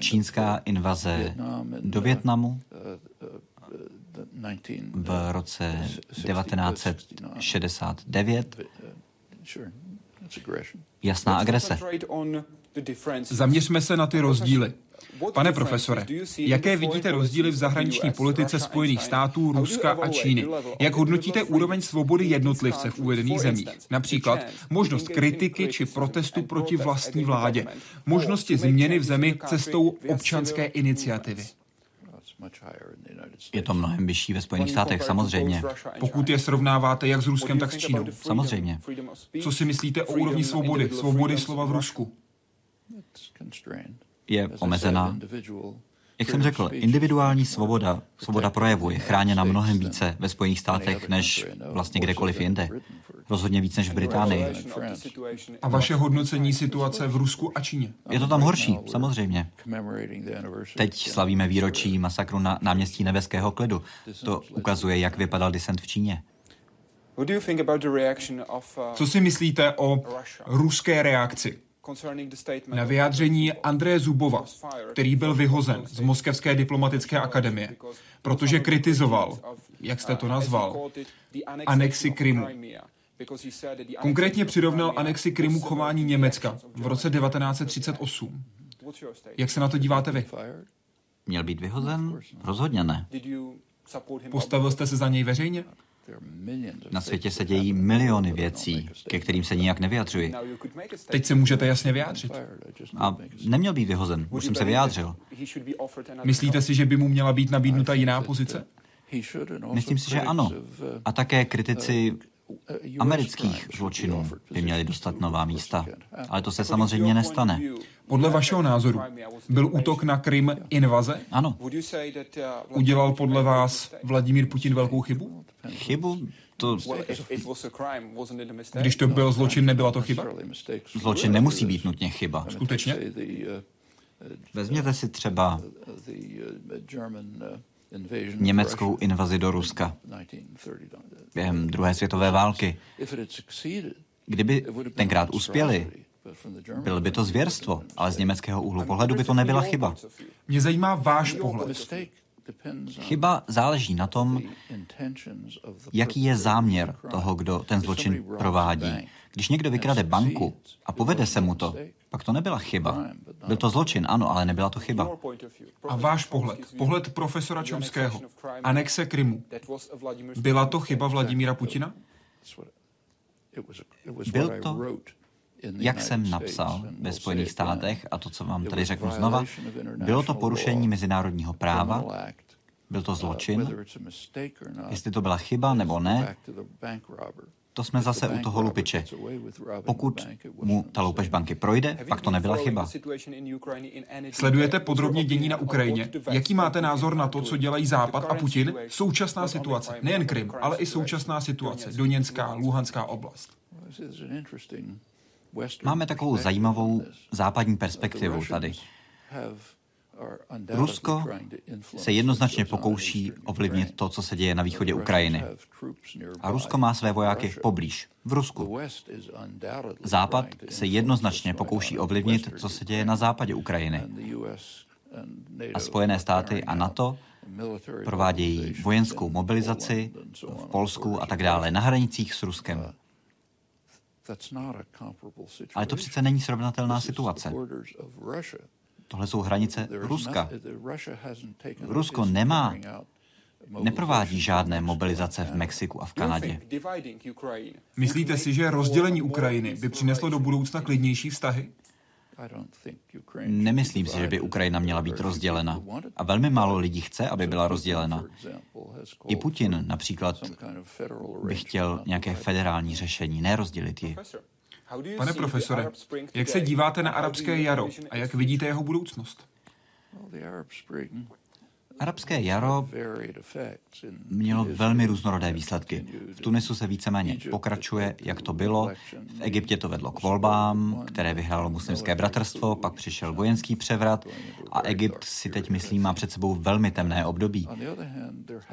Čínská invaze do Větnamu v roce 1969. Jasná agrese. Zaměřme se na ty rozdíly. Pane profesore, jaké vidíte rozdíly v zahraniční politice Spojených států, Ruska a Číny? Jak hodnotíte úroveň svobody jednotlivce v uvedených zemích? Například možnost kritiky či protestu proti vlastní vládě, možnosti změny v zemi cestou občanské iniciativy. Je to mnohem vyšší ve Spojených státech, samozřejmě. Pokud je srovnáváte jak s Ruskem, tak s Čínou. Samozřejmě. Co si myslíte o úrovni svobody, svobody slova v Rusku? Je omezená. Jak jsem řekl, individuální svoboda, svoboda projevu je chráněna mnohem více ve Spojených státech než vlastně kdekoliv jinde. Rozhodně víc než v Británii. A vaše hodnocení situace v Rusku a Číně? Je to tam horší, samozřejmě. Teď slavíme výročí masakru na náměstí Nebeského klidu. To ukazuje, jak vypadal disent v Číně. Co si myslíte o ruské reakci na vyjádření Andreje Zubova, který byl vyhozen z Moskevské diplomatické akademie, protože kritizoval jak jste to nazval, anexi Krymu. Konkrétně přirovnal anexi Krymu k chování Německa v roce 1938. Jak se na to díváte vy? Měl být vyhozen? Rozhodně ne. Postavil jste se za něj veřejně? Na světě se dějí miliony věcí, ke kterým se nijak nevyjadřuji. Teď se můžete jasně vyjádřit. A neměl být vyhozen, už jsem se vyjádřil. Myslíte si, že by mu měla být nabídnuta jiná pozice? Myslím si, že ano. A také kritici amerických zločinů by měli dostat nová místa. Ale to se samozřejmě nestane. Podle vašeho názoru byl útok na Krym invaze? Ano. Udělal podle vás Vladimír Putin velkou chybu? Chybu? To... Když to byl zločin, nebyla to chyba? Zločin nemusí být nutně chyba. Skutečně? Vezměte si třeba německou invazi do Ruska během druhé světové války. Kdyby tenkrát uspěli, bylo by to zvěrstvo, ale z německého úhlu pohledu by to nebyla chyba. Mě zajímá váš pohled. Chyba záleží na tom, jaký je záměr toho, kdo ten zločin provádí. Když někdo vykrade banku a povede se mu to, pak to nebyla chyba. Byl to zločin, ano, ale nebyla to chyba. A váš pohled, pohled profesora Čomského, anexe Krymu, byla to chyba Vladimíra Putina? Byl to, jak jsem napsal ve Spojených státech, a to, co vám tady řeknu znova, bylo to porušení mezinárodního práva, byl to zločin, jestli to byla chyba nebo ne, to jsme zase u toho lupiče. Pokud mu ta loupež banky projde, pak to nebyla chyba. Sledujete podrobně dění na Ukrajině? Jaký máte názor na to, co dělají Západ a Putin? Současná situace, nejen Krym, ale i současná situace, Doněnská, Luhanská oblast. Máme takovou zajímavou západní perspektivu tady. Rusko se jednoznačně pokouší ovlivnit to, co se děje na východě Ukrajiny. A Rusko má své vojáky poblíž, v Rusku. Západ se jednoznačně pokouší ovlivnit, co se děje na západě Ukrajiny. A Spojené státy a NATO provádějí vojenskou mobilizaci v Polsku a tak dále na hranicích s Ruskem. Ale to přece není srovnatelná situace. Tohle jsou hranice Ruska. Rusko nemá, neprovádí žádné mobilizace v Mexiku a v Kanadě. Myslíte si, že rozdělení Ukrajiny by přineslo do budoucna klidnější vztahy? Nemyslím si, že by Ukrajina měla být rozdělena. A velmi málo lidí chce, aby byla rozdělena. I Putin například by chtěl nějaké federální řešení, ne rozdělit ji. Pane profesore, jak se díváte na arabské jaro a jak vidíte jeho budoucnost? Arabské jaro mělo velmi různorodé výsledky. V Tunisu se víceméně pokračuje, jak to bylo. V Egyptě to vedlo k volbám, které vyhrálo muslimské bratrstvo, pak přišel vojenský převrat a Egypt si teď, myslím, má před sebou velmi temné období.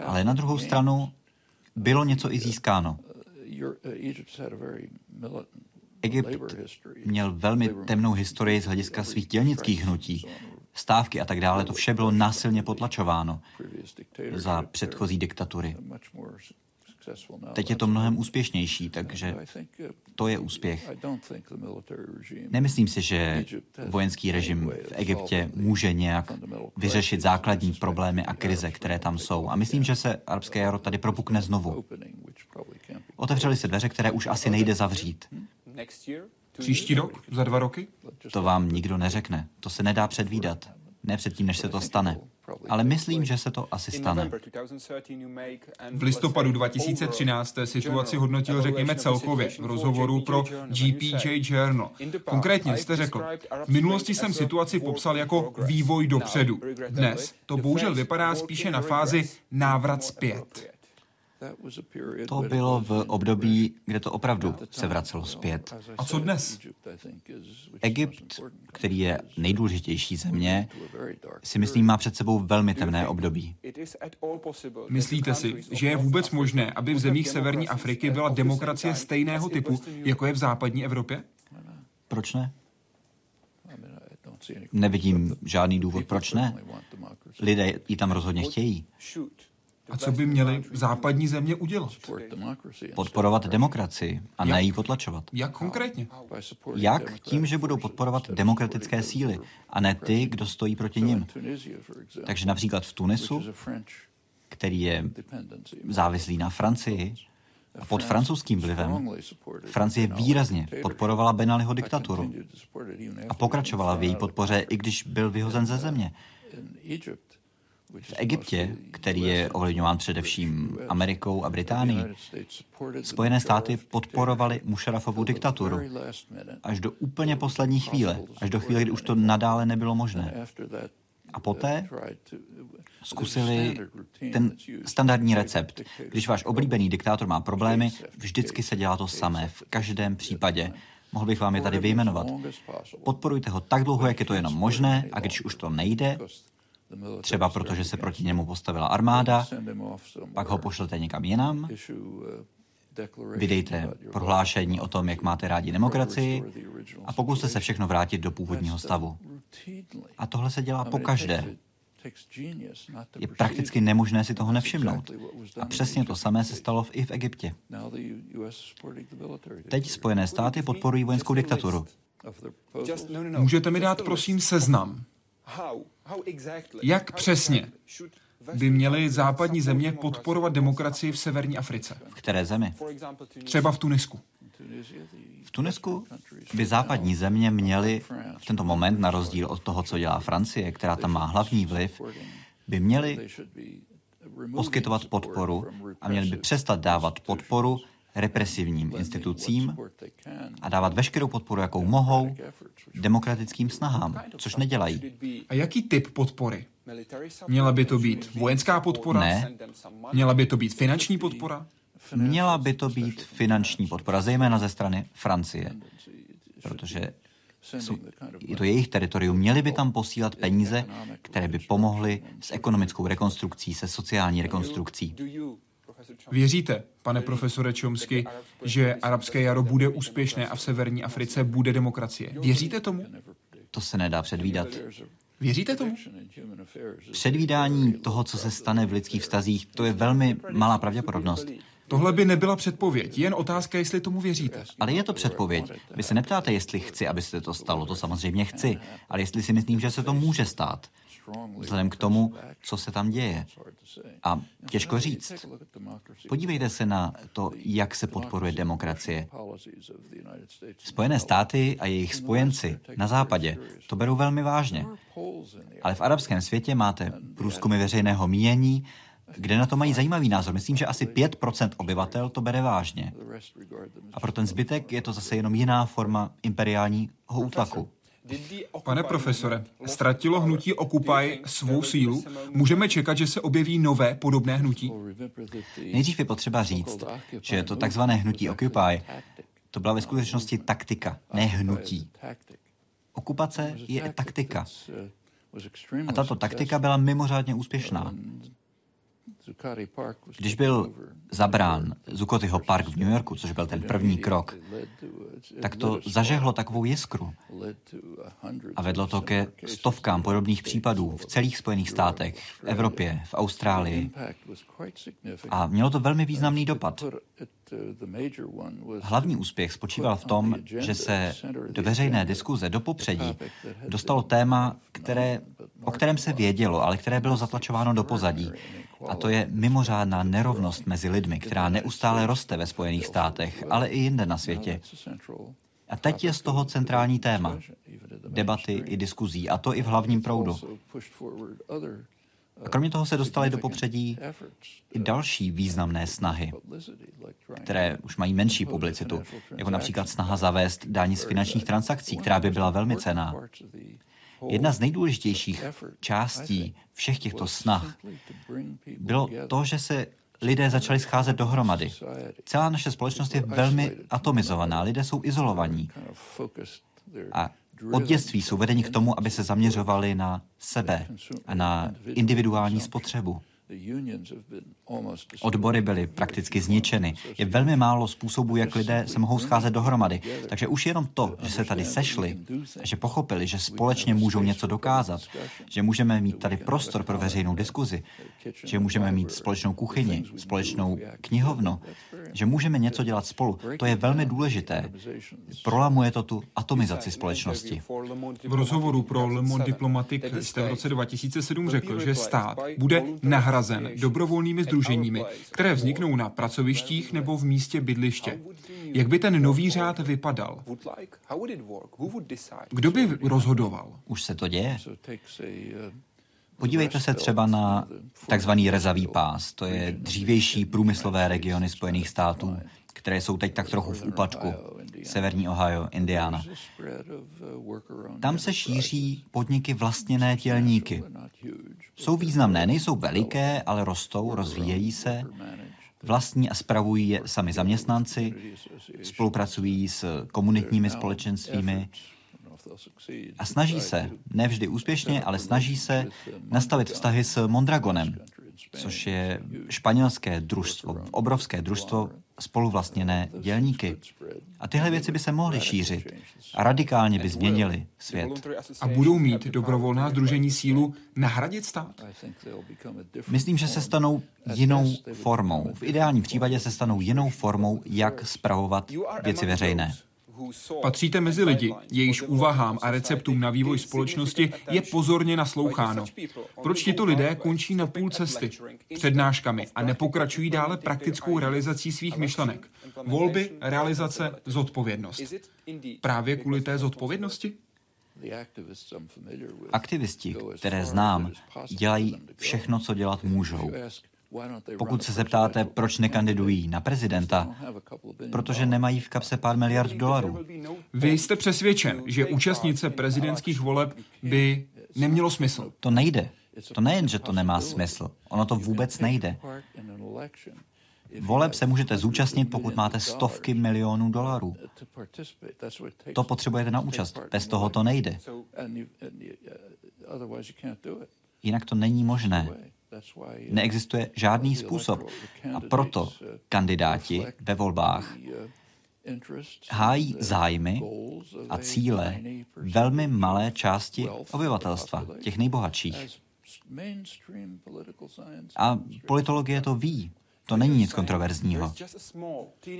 Ale na druhou stranu bylo něco i získáno. Egypt měl velmi temnou historii z hlediska svých dělnických hnutí. Stávky a tak dále, to vše bylo násilně potlačováno za předchozí diktatury. Teď je to mnohem úspěšnější, takže to je úspěch. Nemyslím si, že vojenský režim v Egyptě může nějak vyřešit základní problémy a krize, které tam jsou. A myslím, že se arabské jaro tady propukne znovu. Otevřely se dveře, které už asi nejde zavřít. Příští rok? Za dva roky? To vám nikdo neřekne. To se nedá předvídat. Ne předtím, než se to stane. Ale myslím, že se to asi stane. V listopadu 2013 situaci hodnotil, řekněme, celkově v rozhovoru pro GPJ Journal. Konkrétně jste řekl, v minulosti jsem situaci popsal jako vývoj dopředu. Dnes to bohužel vypadá spíše na fázi návrat zpět. To bylo v období, kde to opravdu se vracelo zpět. A co dnes? Egypt, který je nejdůležitější země, si myslím, má před sebou velmi temné období. Myslíte si, že je vůbec možné, aby v zemích Severní Afriky byla demokracie stejného typu, jako je v západní Evropě? Proč ne? Nevidím žádný důvod, proč ne. Lidé ji tam rozhodně chtějí. A co by měly západní země udělat? Podporovat demokracii a ne ji potlačovat. Jak konkrétně? Jak? Tím, že budou podporovat demokratické síly a ne ty, kdo stojí proti nim. Takže například v Tunisu, který je závislý na Francii, a pod francouzským vlivem Francie výrazně podporovala Benaliho diktaturu a pokračovala v její podpoře, i když byl vyhozen ze země. V Egyptě, který je ovlivňován především Amerikou a Británií, Spojené státy podporovaly Musharafovu diktaturu až do úplně poslední chvíle, až do chvíle, kdy už to nadále nebylo možné. A poté zkusili ten standardní recept. Když váš oblíbený diktátor má problémy, vždycky se dělá to samé, v každém případě. Mohl bych vám je tady vyjmenovat. Podporujte ho tak dlouho, jak je to jenom možné, a když už to nejde, třeba protože se proti němu postavila armáda, pak ho pošlete někam jinam, vydejte prohlášení o tom, jak máte rádi demokracii a pokuste se všechno vrátit do původního stavu. A tohle se dělá po každé. Je prakticky nemožné si toho nevšimnout. A přesně to samé se stalo i v Egyptě. Teď Spojené státy podporují vojenskou diktaturu. Můžete mi dát prosím seznam? Jak přesně by měly západní země podporovat demokracii v severní Africe? V které zemi? Třeba v Tunisku. V Tunisku by západní země měly v tento moment, na rozdíl od toho, co dělá Francie, která tam má hlavní vliv, by měly poskytovat podporu a měli by přestat dávat podporu represivním institucím a dávat veškerou podporu, jakou mohou, demokratickým snahám, což nedělají. A jaký typ podpory? Měla by to být vojenská podpora? Ne. Měla by to být finanční podpora? Měla by to být finanční podpora, zejména ze strany Francie, protože jsou, je to jejich teritorium. Měli by tam posílat peníze, které by pomohly s ekonomickou rekonstrukcí, se sociální rekonstrukcí. Věříte, pane profesore Čomsky, že arabské jaro bude úspěšné a v severní Africe bude demokracie? Věříte tomu? To se nedá předvídat. Věříte tomu? Předvídání toho, co se stane v lidských vztazích, to je velmi malá pravděpodobnost. Tohle by nebyla předpověď, jen otázka, jestli tomu věříte. Ale je to předpověď. Vy se neptáte, jestli chci, aby se to stalo, to samozřejmě chci, ale jestli si myslím, že se to může stát. Vzhledem k tomu, co se tam děje. A těžko říct. Podívejte se na to, jak se podporuje demokracie. Spojené státy a jejich spojenci na západě to berou velmi vážně. Ale v arabském světě máte průzkumy veřejného mínění, kde na to mají zajímavý názor. Myslím, že asi 5% obyvatel to bere vážně. A pro ten zbytek je to zase jenom jiná forma imperiálního útlaku. Pane profesore, ztratilo hnutí Occupy svou sílu? Můžeme čekat, že se objeví nové podobné hnutí? Nejdřív je potřeba říct, že to takzvané hnutí Occupy to byla ve skutečnosti taktika, ne hnutí. Okupace je taktika. A tato taktika byla mimořádně úspěšná. Když byl zabrán Zukotyho park v New Yorku, což byl ten první krok, tak to zažehlo takovou jiskru a vedlo to ke stovkám podobných případů v celých Spojených státech, v Evropě, v Austrálii. A mělo to velmi významný dopad. Hlavní úspěch spočíval v tom, že se do veřejné diskuze, do popředí, dostalo téma, které, o kterém se vědělo, ale které bylo zatlačováno do pozadí. A to je mimořádná nerovnost mezi lidmi, která neustále roste ve Spojených státech, ale i jinde na světě. A teď je z toho centrální téma. Debaty i diskuzí, a to i v hlavním proudu. A kromě toho se dostaly do popředí i další významné snahy, které už mají menší publicitu, jako například snaha zavést daň z finančních transakcí, která by byla velmi cená. Jedna z nejdůležitějších částí všech těchto snah bylo to, že se lidé začali scházet dohromady. Celá naše společnost je velmi atomizovaná, lidé jsou izolovaní. A od dětství jsou vedeni k tomu, aby se zaměřovali na sebe a na individuální spotřebu. Odbory byly prakticky zničeny. Je velmi málo způsobů, jak lidé se mohou scházet dohromady. Takže už jenom to, že se tady sešli, že pochopili, že společně můžou něco dokázat, že můžeme mít tady prostor pro veřejnou diskuzi, že můžeme mít společnou kuchyni, společnou knihovnu, že můžeme něco dělat spolu, to je velmi důležité. Prolamuje to tu atomizaci společnosti. V rozhovoru pro Le Monde Diplomatique jste v roce 2007 řekl, že stát bude nahrazen dobrovolnými združeními, které vzniknou na pracovištích nebo v místě bydliště. Jak by ten nový řád vypadal? Kdo by rozhodoval? Už se to děje. Podívejte se třeba na takzvaný rezavý pás. To je dřívější průmyslové regiony Spojených států, které jsou teď tak trochu v úpadku. Severní Ohio, Indiana. Tam se šíří podniky vlastněné tělníky. Jsou významné, nejsou veliké, ale rostou, rozvíjejí se. Vlastní a spravují je sami zaměstnanci, spolupracují s komunitními společenstvími, a snaží se, ne vždy úspěšně, ale snaží se nastavit vztahy s Mondragonem, což je španělské družstvo, obrovské družstvo spoluvlastněné dělníky. A tyhle věci by se mohly šířit a radikálně by změnily svět. A budou mít dobrovolná združení sílu nahradit stát? Myslím, že se stanou jinou formou. V ideálním případě se stanou jinou formou, jak spravovat věci veřejné. Patříte mezi lidi, jejichž úvahám a receptům na vývoj společnosti je pozorně nasloucháno. Proč tito lidé končí na půl cesty přednáškami a nepokračují dále praktickou realizací svých myšlenek? Volby, realizace, zodpovědnost. Právě kvůli té zodpovědnosti? Aktivisti, které znám, dělají všechno, co dělat můžou. Pokud se zeptáte, proč nekandidují na prezidenta, protože nemají v kapse pár miliard dolarů. Vy jste přesvědčen, že účastnice prezidentských voleb by nemělo smysl. To nejde. To nejen, že to nemá smysl. Ono to vůbec nejde. Voleb se můžete zúčastnit, pokud máte stovky milionů dolarů. To potřebujete na účast. Bez toho to nejde. Jinak to není možné. Neexistuje žádný způsob. A proto kandidáti ve volbách hájí zájmy a cíle velmi malé části obyvatelstva, těch nejbohatších. A politologie to ví. To není nic kontroverzního.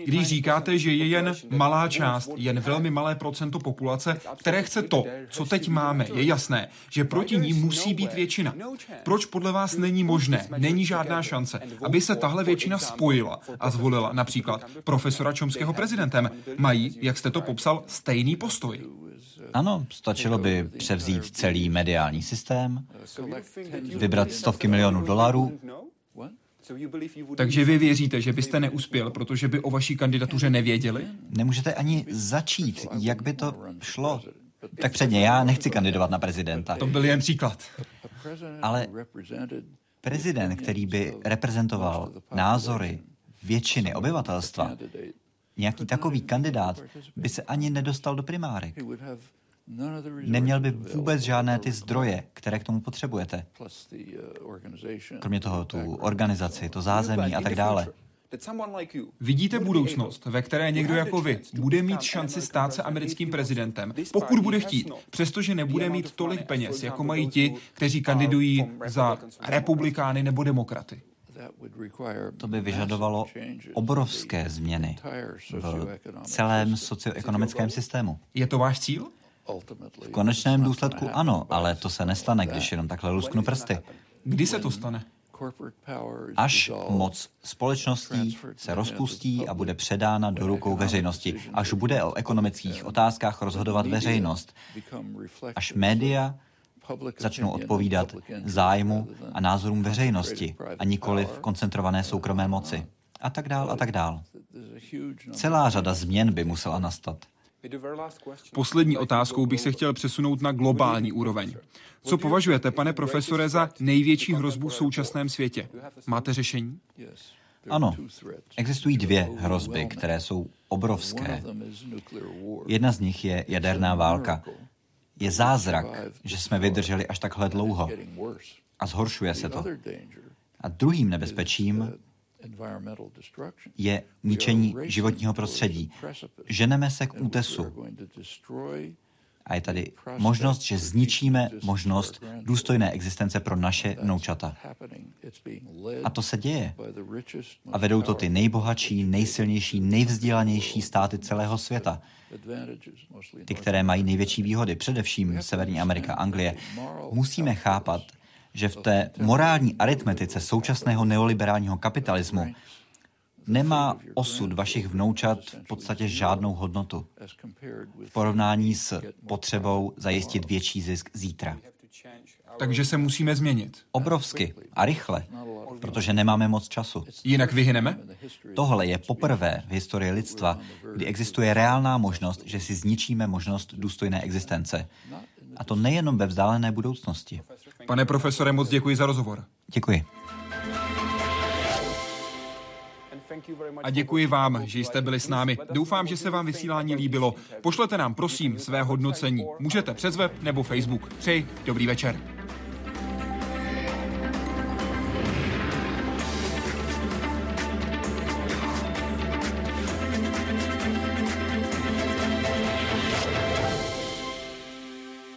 Když říkáte, že je jen malá část, jen velmi malé procento populace, které chce to, co teď máme, je jasné, že proti ní musí být většina. Proč podle vás není možné, není žádná šance, aby se tahle většina spojila a zvolila například profesora Čomského prezidentem? Mají, jak jste to popsal, stejný postoj. Ano, stačilo by převzít celý mediální systém, vybrat stovky milionů dolarů takže vy věříte, že byste neuspěl, protože by o vaší kandidatuře nevěděli? Nemůžete ani začít, jak by to šlo. Tak předně, já nechci kandidovat na prezidenta. To byl jen příklad. Ale prezident, který by reprezentoval názory většiny obyvatelstva, nějaký takový kandidát by se ani nedostal do primárek. Neměl by vůbec žádné ty zdroje, které k tomu potřebujete. Kromě toho tu organizaci, to zázemí a tak dále. Vidíte budoucnost, ve které někdo jako vy bude mít šanci stát se americkým prezidentem, pokud bude chtít, přestože nebude mít tolik peněz, jako mají ti, kteří kandidují za republikány nebo demokraty. To by vyžadovalo obrovské změny v celém socioekonomickém systému. Je to váš cíl? V konečném důsledku ano, ale to se nestane, když jenom takhle lusknu prsty. Kdy se to stane? Až moc společností se rozpustí a bude předána do rukou veřejnosti, až bude o ekonomických otázkách rozhodovat veřejnost, až média začnou odpovídat zájmu a názorům veřejnosti a nikoli v koncentrované soukromé moci. A tak dál, a tak dál. Celá řada změn by musela nastat. Poslední otázkou bych se chtěl přesunout na globální úroveň. Co považujete, pane profesore, za největší hrozbu v současném světě? Máte řešení? Ano, existují dvě hrozby, které jsou obrovské. Jedna z nich je jaderná válka. Je zázrak, že jsme vydrželi až takhle dlouho. A zhoršuje se to. A druhým nebezpečím je ničení životního prostředí. Ženeme se k útesu. A je tady možnost, že zničíme možnost důstojné existence pro naše vnoučata. A to se děje. A vedou to ty nejbohatší, nejsilnější, nejvzdělanější státy celého světa. Ty, které mají největší výhody, především Severní Amerika, Anglie. Musíme chápat, že v té morální aritmetice současného neoliberálního kapitalismu nemá osud vašich vnoučat v podstatě žádnou hodnotu v porovnání s potřebou zajistit větší zisk zítra. Takže se musíme změnit. Obrovsky a rychle, protože nemáme moc času. Jinak vyhyneme? Tohle je poprvé v historii lidstva, kdy existuje reálná možnost, že si zničíme možnost důstojné existence. A to nejenom ve vzdálené budoucnosti. Pane profesore, moc děkuji za rozhovor. Děkuji. A děkuji vám, že jste byli s námi. Doufám, že se vám vysílání líbilo. Pošlete nám prosím své hodnocení. Můžete přes web nebo Facebook. Přeji dobrý večer.